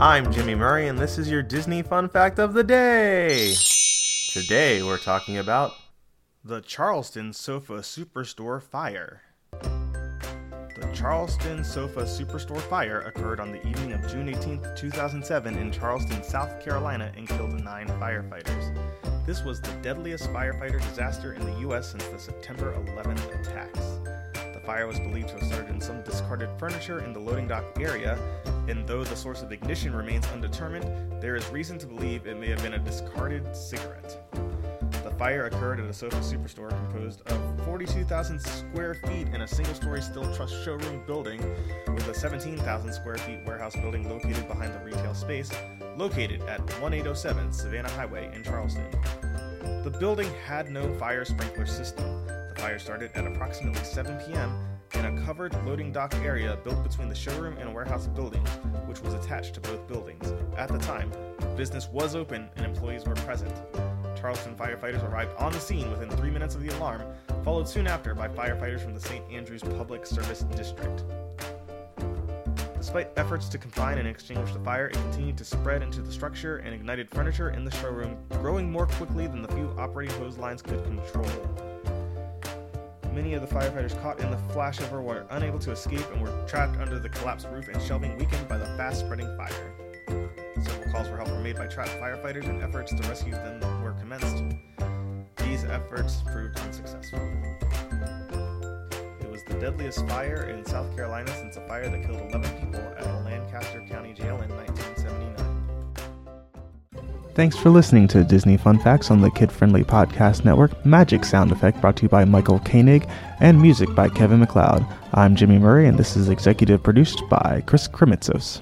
I'm Jimmy Murray, and this is your Disney Fun Fact of the Day. Today we're talking about the Charleston Sofa Superstore Fire. The Charleston Sofa Superstore fire occurred on the evening of June 18, 2007, in Charleston, South Carolina, and killed nine firefighters. This was the deadliest firefighter disaster in the U.S. since the September 11 attacks. The fire was believed to have started in some discarded furniture in the loading dock area, and though the source of ignition remains undetermined, there is reason to believe it may have been a discarded cigarette. The fire occurred at a sofa superstore composed of 42,000 square feet in a single story steel truss showroom building with a 17,000 square feet warehouse building located behind the retail space, located at 1807 Savannah Highway in Charleston. The building had no fire sprinkler system. Fire started at approximately 7 p.m. in a covered loading dock area built between the showroom and warehouse building, which was attached to both buildings. At the time, business was open and employees were present. Charleston firefighters arrived on the scene within three minutes of the alarm, followed soon after by firefighters from the St. Andrews Public Service District. Despite efforts to confine and extinguish the fire, it continued to spread into the structure and ignited furniture in the showroom, growing more quickly than the few operating hose lines could control. Many of the firefighters caught in the flashover were unable to escape and were trapped under the collapsed roof and shelving weakened by the fast spreading fire. Several calls for help were made by trapped firefighters and efforts to rescue them were commenced. These efforts proved unsuccessful. It was the deadliest fire in South Carolina since a fire that killed 11 people at a Lancaster County jail in 1979. Thanks for listening to Disney Fun Facts on the Kid Friendly Podcast Network. Magic sound effect brought to you by Michael Koenig and music by Kevin MacLeod. I'm Jimmy Murray, and this is executive produced by Chris Kremitzos.